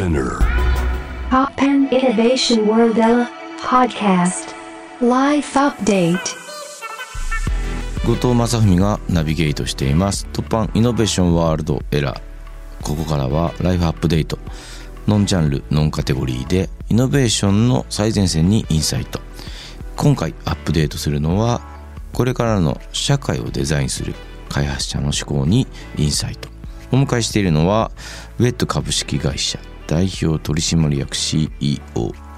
Spinner. Pop and Innovation World Podcast. Life Update. 後藤正文がナビゲートしています突破イノベーションワールドエラーここからはライフアップデートノンジャンルノンカテゴリーでイノベーションの最前線にインサイト今回アップデートするのはこれからの社会をデザインする開発者の思考にインサイトお迎えしているのはウェット株式会社代表取締役 CEO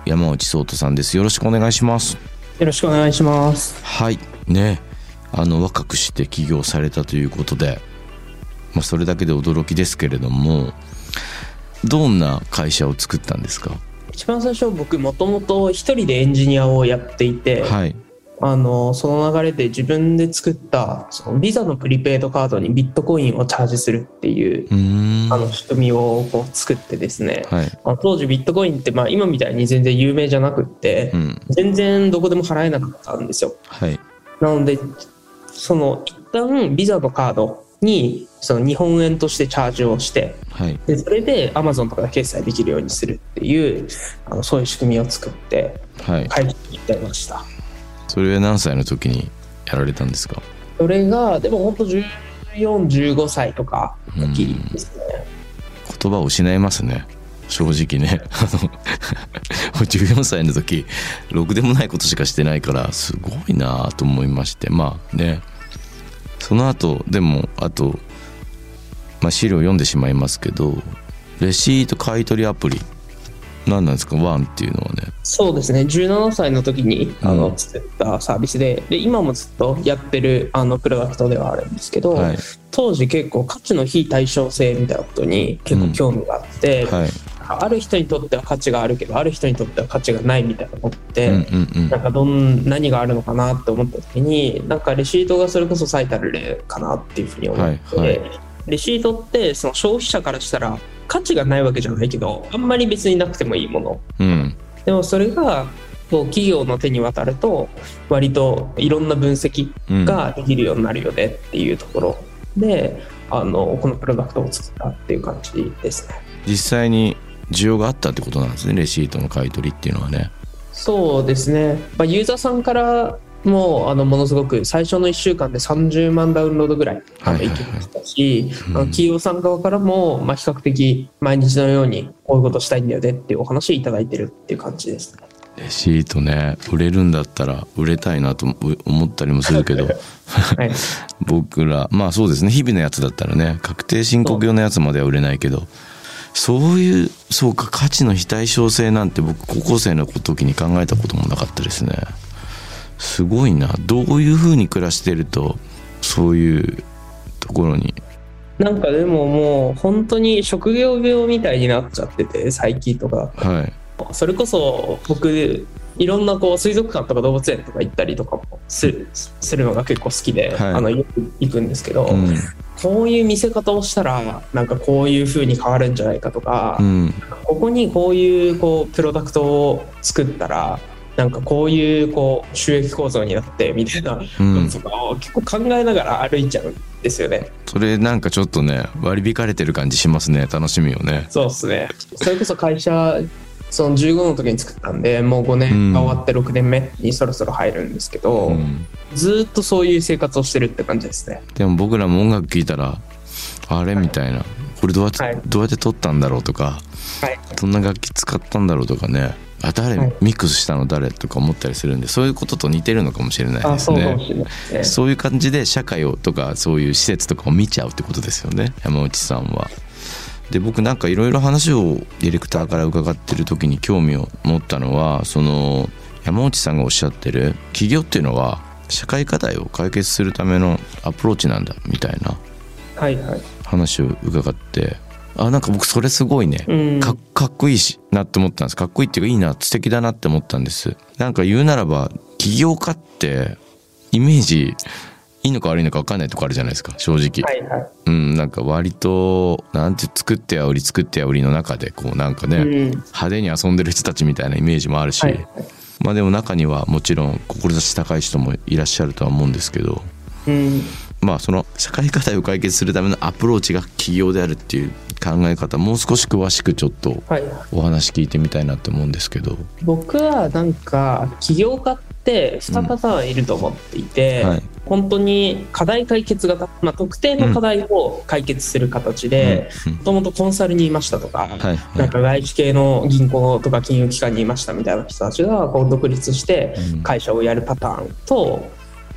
山内壮人さんです。よろしくお願いします。よろしくお願いします。はい。ね。あの若くして起業されたということで、まあ、それだけで驚きですけれどもどんな会社を作ったんですか？一番最初僕もともと一人でエンジニアをやっていて、はいあのその流れで自分で作ったそのビザのプリペイドカードにビットコインをチャージするっていうあの仕組みをこう作ってですね、はい。まあ当時ビットコインってまあ今みたいに全然有名じゃなくって、うん。全然どこでも払えなかったんですよ。はい。なのでその一旦ビザのカードにその日本円としてチャージをしてはい。でそれで Amazon とかで決済できるようにするっていうあのそういう仕組みを作ってはい。に行ってましたそれは何歳の時にやられたんですか？それがでも本当1415歳とか時ですね。言葉を失いますね。正直ね。あの 14歳の時ろくでもないことしかしてないからすごいなと思いまして。まあね。その後でもあと、まあ、資料読んでしまいますけどレシート買取アプリ何なんですか？ワンっていうのはね。そうですね。17歳の時にあうん。の作ったサービスでで今もずっとやってるあのプロダクトではあるんですけど、はい。当時結構価値の非対称性みたいなことに結構興味があって、はい。ある人にとっては価値があるけどある人にとっては価値がないみたいなのって、うんうんうん。なんかどん何があるのかなって思った時になんかレシートがそれこそ最たる例かなっていうふうに思って、はいはい。レシートってその消費者からしたら価値がないわけじゃないけどあんまり別になくてもいいもの。うん。でもそれがこう企業の手に渡ると割といろんな分析うん。ができるようになるよねっていうところ。で、あのこのプロダクトを作ったっていう感じですね。実際に需要があったってことなんですねレシートの買い取りっていうのはね。そうですね、まあ、ユーザーさんからもあのものすごく最初の1週間で30万ダウンロードぐらいあのはいはい。はいいきましたし、企業さん側からも、まあ、比較的毎日のようにこういうことしたいんだよねっていうお話をいただいてるっていう感じですね。レシートね売れるんだったら売れたいなと思ったりもするけど。はい、僕らまあそうですね日々のやつだったらね確定申告用のやつまでは売れないけどそういうそうか価値の非対称性なんて僕高校生の時に考えたこともなかったですねすごいな。どういうふうに暮らしてるとそういうところに。なんかでももう本当に職業病みたいになっちゃってて最近とか。はい。それこそ僕いろんなこう水族館とか動物園とか行ったりとかもするするのが結構好きで、はい。あのよく行くんですけど、うん。こういう見せ方をしたらなんかこういう風に変わるんじゃないかとか、うん。ここにこういうこうプロダクトを作ったらなんかこういうこう収益構造になってみたいなうん。こととかを結構考えながら歩いちゃうんですよね。それなんかちょっとね割り引かれてる感じしますね。楽しみをね。そうですね。それこそ会社その15の時に作ったんでもう5年が終わって6年目にそろそろ入るんですけど、うん。ずーっとそういう生活をしてるって感じですね。でも僕らも音楽聴いたらあれみたいな。これどうやって、はい。どうやって撮ったんだろうとかはい。どんな楽器使ったんだろうとかねあ誰、はいミックスしたの誰とか思ったりするんでそういうことと似てるのかもしれないあ、ですねね。そういう感じで社会をとかそういう施設とかを見ちゃうってことですよね山内さんは。で僕なんかいろいろ話をディレクターから伺ってる時に興味を持ったのはその山内さんがおっしゃってる企業っていうのは社会課題を解決するためのアプローチなんだみたいなはいはい。話を伺ってあなんか僕それすごいね、うん。かかっこいいしなって思ったんですかっこいいっていうかいいな素敵だなって思ったんですなんか言うならば起業家ってイメージいいのか悪いのか分かんないとこあるじゃないですか正直、はいはい。うんなんか割となんて作ってや売り作ってや売りの中でこうなんかね、うん。派手に遊んでる人たちみたいなイメージもあるし、はいはい。まあでも中にはもちろん志高い人もいらっしゃるとは思うんですけどうん。まあその社会課題を解決するためのアプローチが企業であるっていう考え方もう少し詳しくちょっとはい、お話聞いてみたいなと思うんですけど、僕はなんか起業家って2パターンいると思っていて、はい。本当に課題解決型、まあ、特定の課題を解決する形でうん。もともとコンサルにいましたとか、はい。なんか外資系の銀行とか金融機関にい。ましたみたいな人たちがこう独立してうん会社をやるパターンと、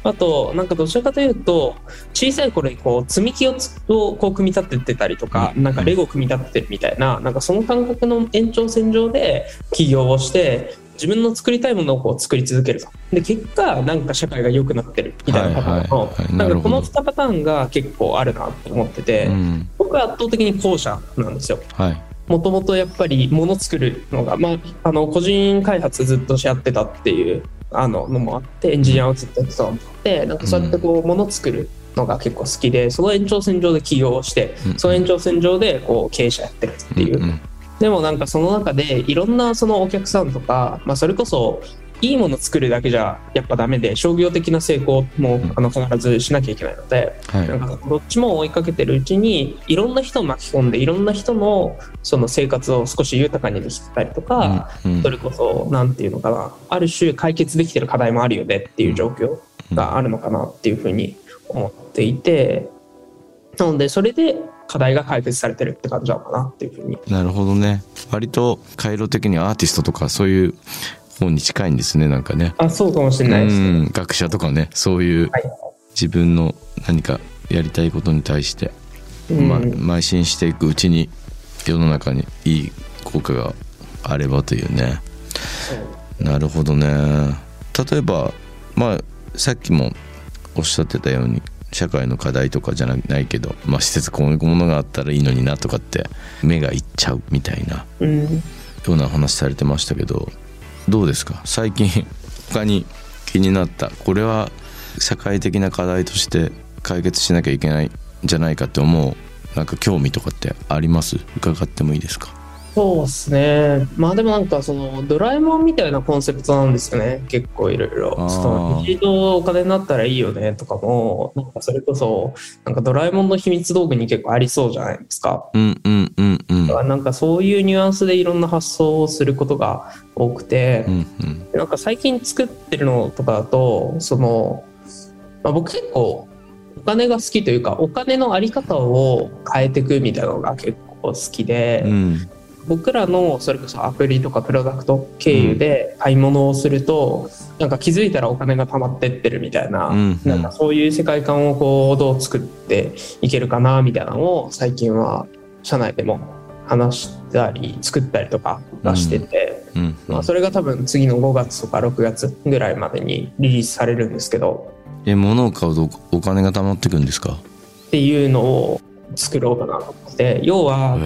あとなんかどちらかというと小さい頃にこう積み木をつをこう組み立ててたりとか、うん。なんかレゴ組み立ててるみたいななんかその感覚の延長線上で起業をして自分の作りたいものをこう作り続けると。で結果なんか社会が良くなってるみたいなパターン。の、はいはいはい。ななんかこの2パターンが結構あるなって思ってて、うん。僕は圧倒的に後者なんですよ。はい。もともとやっぱり物作るのが、まあ、あの個人開発ずっとしやってたっていうあののもあってエンジニアをずっとやってたのもあってなんかそうやってこう物作るのが結構好きでその延長線上で起業をしてうん。その延長線上でこう経営者やってるっていう、うん。でもなんかその中でいろんなそのお客さんとか、まあ、それこそいいもの作るだけじゃやっぱダメで商業的な成功もあの必ずしなきゃいけないので、はい。なんかどっちも追いかけてるうちにいろんな人を巻き込んでいろんな人のその生活を少し豊かにできたりとか、うん。うん。それこそなんていうのかなある種解決できてる課題もあるよねっていう状況があるのかなっていうふうに思っていてなのでそれで課題が解決されてるって感じなのかなっていうふうに。なるほどね。割と回路的にはアーティストとかそういう方に近いんですねなんかね。あそうかもしれないですね。うん学者とかねそういうはい。自分の何かやりたいことに対して、うん。ま、邁進していくうちに世の中にいい効果があればというね。なるほどね。例えばまあさっきもおっしゃってたように社会の課題とかじゃないけど、まあ、施設こういうものがあったらいいのになとかって目がいっちゃうみたいなうん。ような話されてましたけどどうですか？最近他に気になったこれは社会的な課題として解決しなきゃいけないんじゃないかって思うなんか興味とかってあります？伺ってもいいですか？そうですね。まあでもなんかそのドラえもんみたいなコンセプトなんですよね。結構いろいろ。あーその一度お金になったらいいよねとかも、なんかそれこそ、なんかドラえもんの秘密道具に結構ありそうじゃないですか。うんうんうんうんだからなんかそういうニュアンスでいろんな発想をすることが多くてう、んうんなんか最近作ってるのとかだと、その、まあ、僕結構お金が好きというか、お金のあり方を変えていくみたいなのが結構好きで、うん僕らのそれこそアプリとかプロダクト経由で買い物をすると、なんか気づいたらお金が貯まってってるみたいな、うん。なんかそういう世界観をこうどう作っていけるかなみたいなのを最近は社内でも話したり作ったりとかがしてて、うん。まあ、それが多分次の5月とか6月ぐらいまでにリリースされるんですけどえ物を買うとお金が貯まってくんですか？っていうのを作ろうかなと思って要は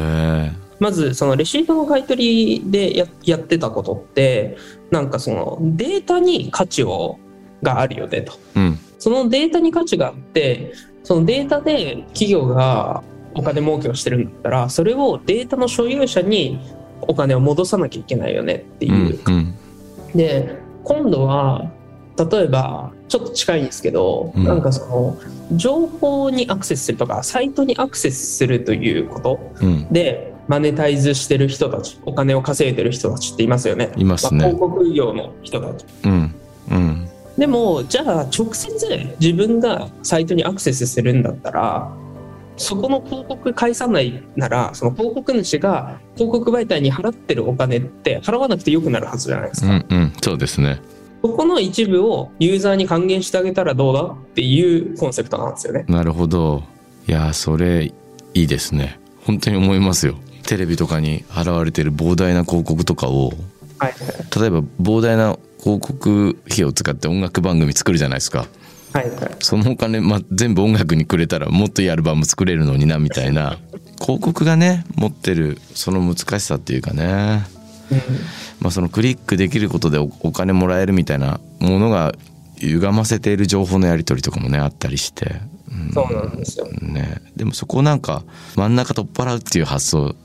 まずそのレシートの買い取りでややってたことってなんかそのデータに価値をがあるよねと。うん。そのデータに価値があってそのデータで企業がお金儲けをしてるんだったらそれをデータの所有者にお金を戻さなきゃいけないよねってう。いう、んうん。で今度は例えばちょっと近いんですけど、うん。なんかその情報にアクセスするとかサイトにアクセスするということうん。でマネタイズしてる人たちお金を稼いでる人たちっていますよね。いますね。まあ広告業の人たち。うんうん。でもじゃあ直接自分がサイトにアクセスするんだったらそこの広告返さないならその広告主が広告媒体に払ってるお金って払わなくてよくなるはずじゃないですか。うんうん。そうですね。そこの一部をユーザーに還元してあげたらどうだっていうコンセプトなんですよね。なるほど。いやーそれいいですね。本当に思いますよテレビとかに払われてる膨大な広告とかをはい。例えば膨大な広告費を使って音楽番組作るじゃないですかはい。はい。そのお金、まあ、全部音楽にくれたらもっといいアルバム作れるのになみたいな広告がね持ってるその難しさっていうかね、まあ、そのクリックできることでおお金もらえるみたいなものが歪ませている情報のやり取りとかもねあったりして、うんそうなんですよ。ね、でもそこをなんか真ん中取っ払うっていう発想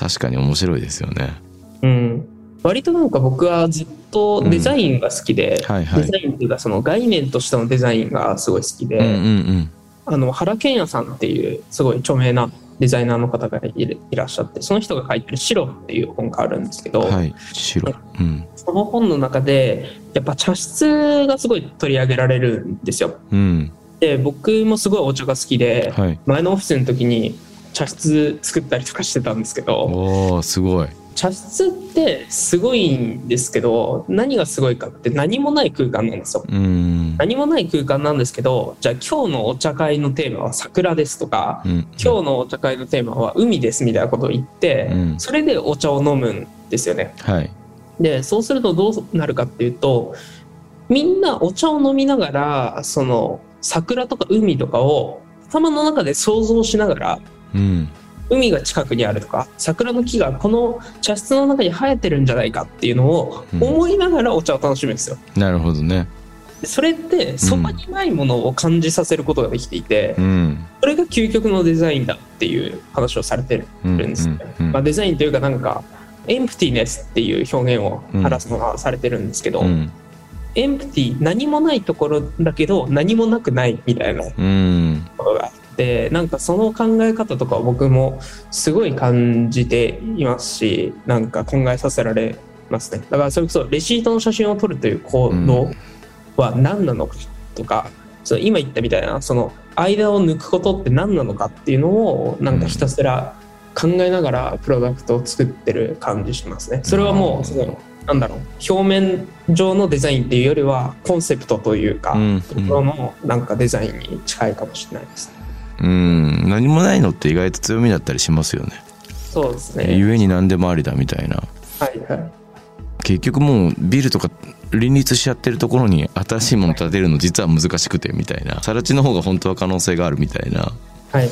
確かに面白いですよね。うん。割となんか僕はずっとデザインが好きで、はいはい。デザインっていうかその概念としてのデザインがすごい好きで、うんうんあの原健也さんっていうすごい著名なデザイナーの方がいらっしゃってその人が書いてる「白」っていう本があるんですけど、はい。白うん。その本の中でやっぱ茶室がすごい取り上げられるんですよ。うん。で僕もすごいお茶が好きではい。前のオフィスの時に茶室作ったりとかしてたんですけどおおすごい。茶室ってすごいんですけど何がすごいかって何もない空間なんですよ。うん。何もない空間なんですけどじゃあ今日のお茶会のテーマは桜ですとかうん。今日のお茶会のテーマは海ですみたいなことを言って、うん。それでお茶を飲むんですよね。はい。でそうするとどうなるかっていうとみんなお茶を飲みながらその桜とか海とかを頭の中で想像しながらうん。海が近くにあるとか桜の木がこの茶室の中に生えてるんじゃないかっていうのをうん。思いながらお茶を楽しむんですよ。なるほどね。でそれってそこにないものを感じさせることができていて、うん。それが究極のデザインだっていう話をされてるうんんですね。うんうんまあ、デザインというかなんかエンプティネスっていう表現を表すのがされてるんですけど、うん。エンプティ何もないところだけど何もなくないみたいなうん。ことがあってなんかその考え方とかを僕もすごい感じていますしなんか考えさせられますね。だからそれこそレシートの写真を撮るという行動は何なのかとか、その今言ったみたいなその間を抜くことって何なのかっていうのをなんかひたすら考えながらプロダクトを作ってる感じしますね。それはもうすごいなんだろう表面上のデザインっていうよりはコンセプトというか、うん。ところのなんかデザインに近いかもしれないですね。うん何もないのって意外と強みだったりしますよねそうですね。ゆえに何でもありだみたいなはいはい。結局もうビルとか林立しちゃってるところに新しいもの建てるの実は難しくてみたいな更地の方が本当は可能性があるみたいなはいはい。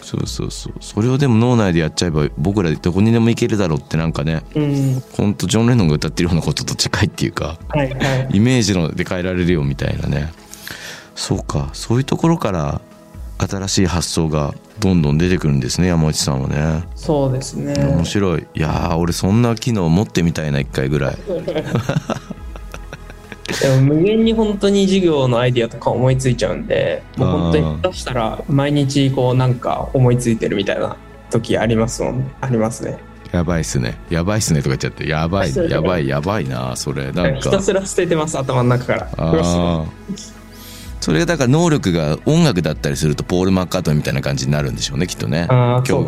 そうそうそうそれをでも脳内でやっちゃえば僕らどこにでも行けるだろうってなんかねうん。本当ジョン・レノンが歌ってるようなことと近いっていうかはいはい。イメージので変えられるよみたいなねそうかそういうところから新しい発想がどんどん出てくるんですね山内さんはねそうですね。面白いいやー俺そんな機能持ってみたいな一回ぐらい でも無限に本当に授業のアイディアとか思いついちゃうんで、もう本当に下手したら毎日こうなんか思いついてるみたいな時ありますもんね。ありますね。やばいっすねやばいっすねとか言っちゃってやばいやばいやばいなそれなんひたかすら捨ててます頭の中から。あーそれがだから能力が音楽だったりするとポール・マッカートニーみたいな感じになるんでしょうねきっとね。曲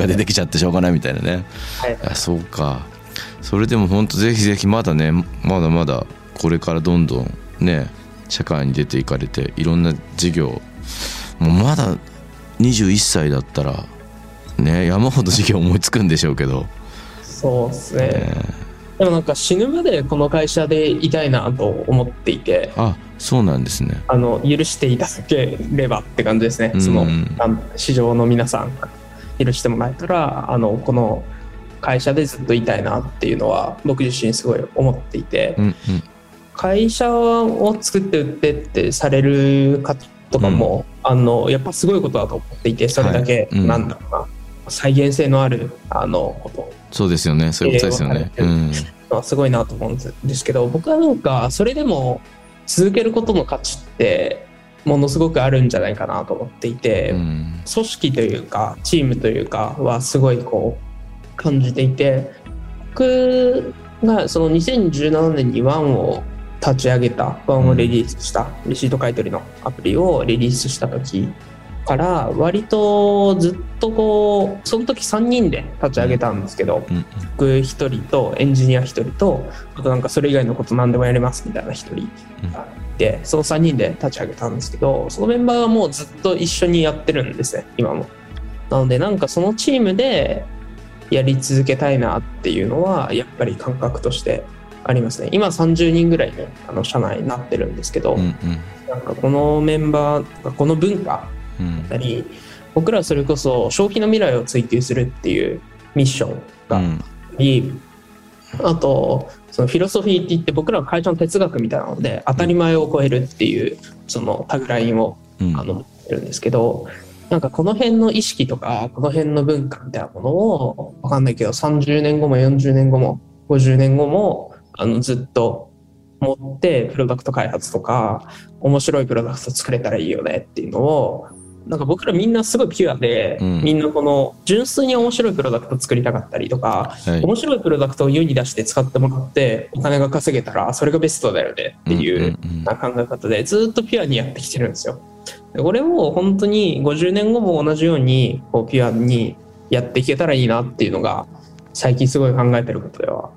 が出てきちゃってしょうがないみたいなね。はいあそうか。それでも本当ぜひぜひまだねまだまだこれからどんどんね社会に出ていかれていろんな事業もうまだ21歳だったらね山ほど事業思いつくんでしょうけど、そうですね。ねでもなんか死ぬまでこの会社でいたいなと思っていて、あそうなんですね。あの許していただければって感じですね。そのうんあの市場の皆さんが許してもらえたらあのこの会社でずっといたいなっていうのは僕自身すごい思っていて、うんうん。会社を作って売ってってされる方とかも、あのやっぱすごいことだと思っていてそれだけ、はい。うん。なんだろうな。再現性のあるあのこと。そうですよね。そういうことですよね、えーうん。すごいなと思うんですけど僕はなんかそれでも続けることの価値ってものすごくあるんじゃないかなと思っていて、うん。組織というかチームというかはすごいこう感じていて僕がその2017年にワンを立ち上げたワンをリリースしたレシート買い取りのアプリをリリースした時から割とずっとこうその時3人で立ち上げたんですけど、うん僕1人とエンジニア1人とあとなんかそれ以外のこと何でもやれますみたいな1人がいてその3人で立ち上げたんですけどそのメンバーはもうずっと一緒にやってるんですね今も。なのでなんかそのチームでやり続けたいなっていうのはやっぱり感覚としてありますね。今30人ぐらいのあの社内になってるんですけど、うんうん。なんかこのメンバーこの文化うんだったり僕らはそれこそ正気の未来を追求するっていうミッションがあっうん。あとそのフィロソフィーって言って僕らの会社の哲学みたいなので当たり前を超えるっていうそのタグラインをうん。あの持ってるんですけどなんかこの辺の意識とかこの辺の文化みたいなものをわかんないけど30年後も40年後も50年後もあのずっと持ってプロダクト開発とか面白いプロダクト作れたらいいよねっていうのをなんか僕らみんなすごいピュアで、うん。みんなこの純粋に面白いプロダクト作りたかったりとか、はい。面白いプロダクトを世に出して使ってもらってお金が稼げたらそれがベストだよねっていう考え方でずっとピュアにやってきてるんですよ。でこれを本当に50年後も同じようにこうピュアにやっていけたらいいなっていうのが最近すごい考えてることでは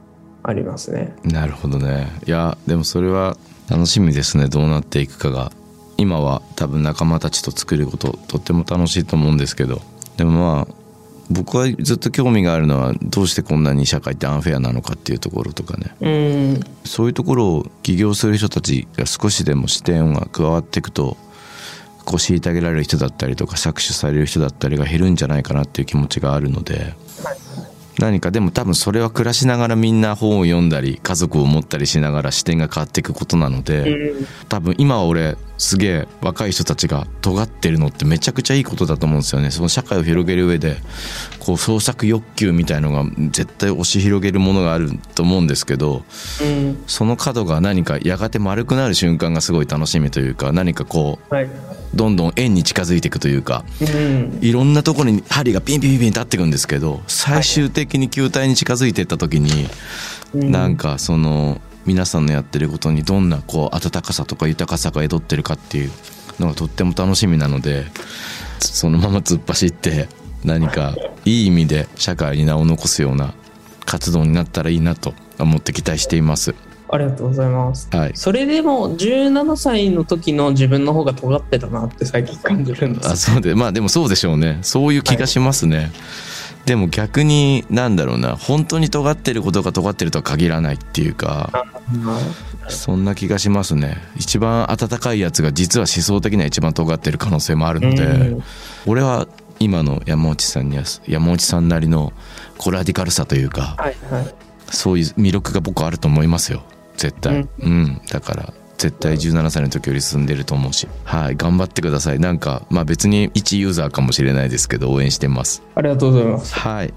ありますね。なるほどね。いやでもそれは楽しみですね。どうなっていくかが今は多分仲間たちと作ることとっても楽しいと思うんですけどでもまあ僕はずっと興味があるのはどうしてこんなに社会ってアンフェアなのかっていうところとかね。うん。そういうところを起業する人たちが少しでも視点が加わっていくとこう虐げられる人だったりとか搾取される人だったりが減るんじゃないかなっていう気持ちがあるので何かでも多分それは暮らしながらみんな本を読んだり家族を持ったりしながら視点が変わっていくことなので多分今は俺すげえ若い人たちが尖ってるのってめちゃくちゃいいことだと思うんですよね。その社会を広げる上でこう創作欲求みたいのが絶対押し広げるものがあると思うんですけどうんその角が何かやがて丸くなる瞬間がすごい楽しみというか何かこはい、うどんどん円に近づいていくというかうんいろんなところに針がピンピンピンピン立っていくんですけど最終的に球体に近づいていった時にうん。なんかその皆さんのやってることにどんなこう温かさとか豊かさが宿ってるかっていうのがとっても楽しみなのでそのまま突っ走って何かいい意味で社会に名を残すような活動になったらいいなと思って期待しています。ありがとうございます。はいそれでも17歳の時の自分の方が尖ってたなって最近感じるんですあそうでまあでもそうでしょうねそういう気がしますね、でも逆になんだろうな本当に尖ってることが尖ってるとは限らないっていうかそんな気がしますね。一番温かいやつが実は思想的には一番尖ってる可能性もあるので、うん。俺は今の山内さんには山内さんなりのこうラディカルさというかはいはい。そういう魅力が僕はあると思いますよ絶対。うん、だから絶対17歳の時より進んでると思うし。はい頑張ってください。なんかまあ別に一ユーザーかもしれないですけど応援してます。ありがとうございます。はい。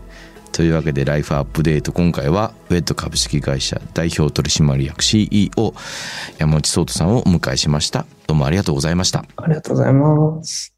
というわけでライフアップデート今回はウェット株式会社代表取締役 CEO 山内聡人さんをお迎えしました。どうもありがとうございました。ありがとうございます。